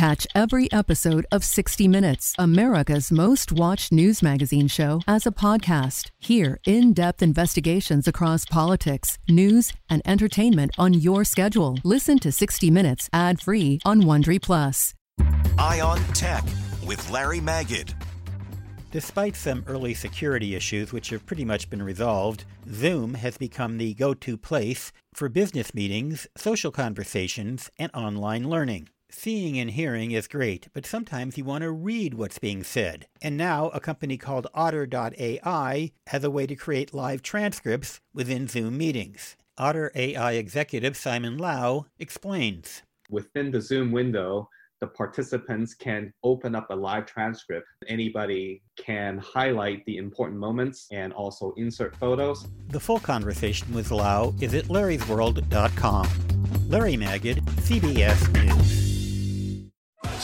Catch every episode of 60 Minutes, America's most watched news magazine show, as a podcast. Hear in depth investigations across politics, news, and entertainment on your schedule. Listen to 60 Minutes ad free on Wondery Plus. Eye on Tech with Larry Magid. Despite some early security issues which have pretty much been resolved, Zoom has become the go to place for business meetings, social conversations, and online learning. Seeing and hearing is great, but sometimes you want to read what's being said. And now a company called Otter.ai has a way to create live transcripts within Zoom meetings. Otter AI executive Simon Lau explains. Within the Zoom window, the participants can open up a live transcript. Anybody can highlight the important moments and also insert photos. The full conversation with Lau is at larrysworld.com. Larry Magid, CBS News.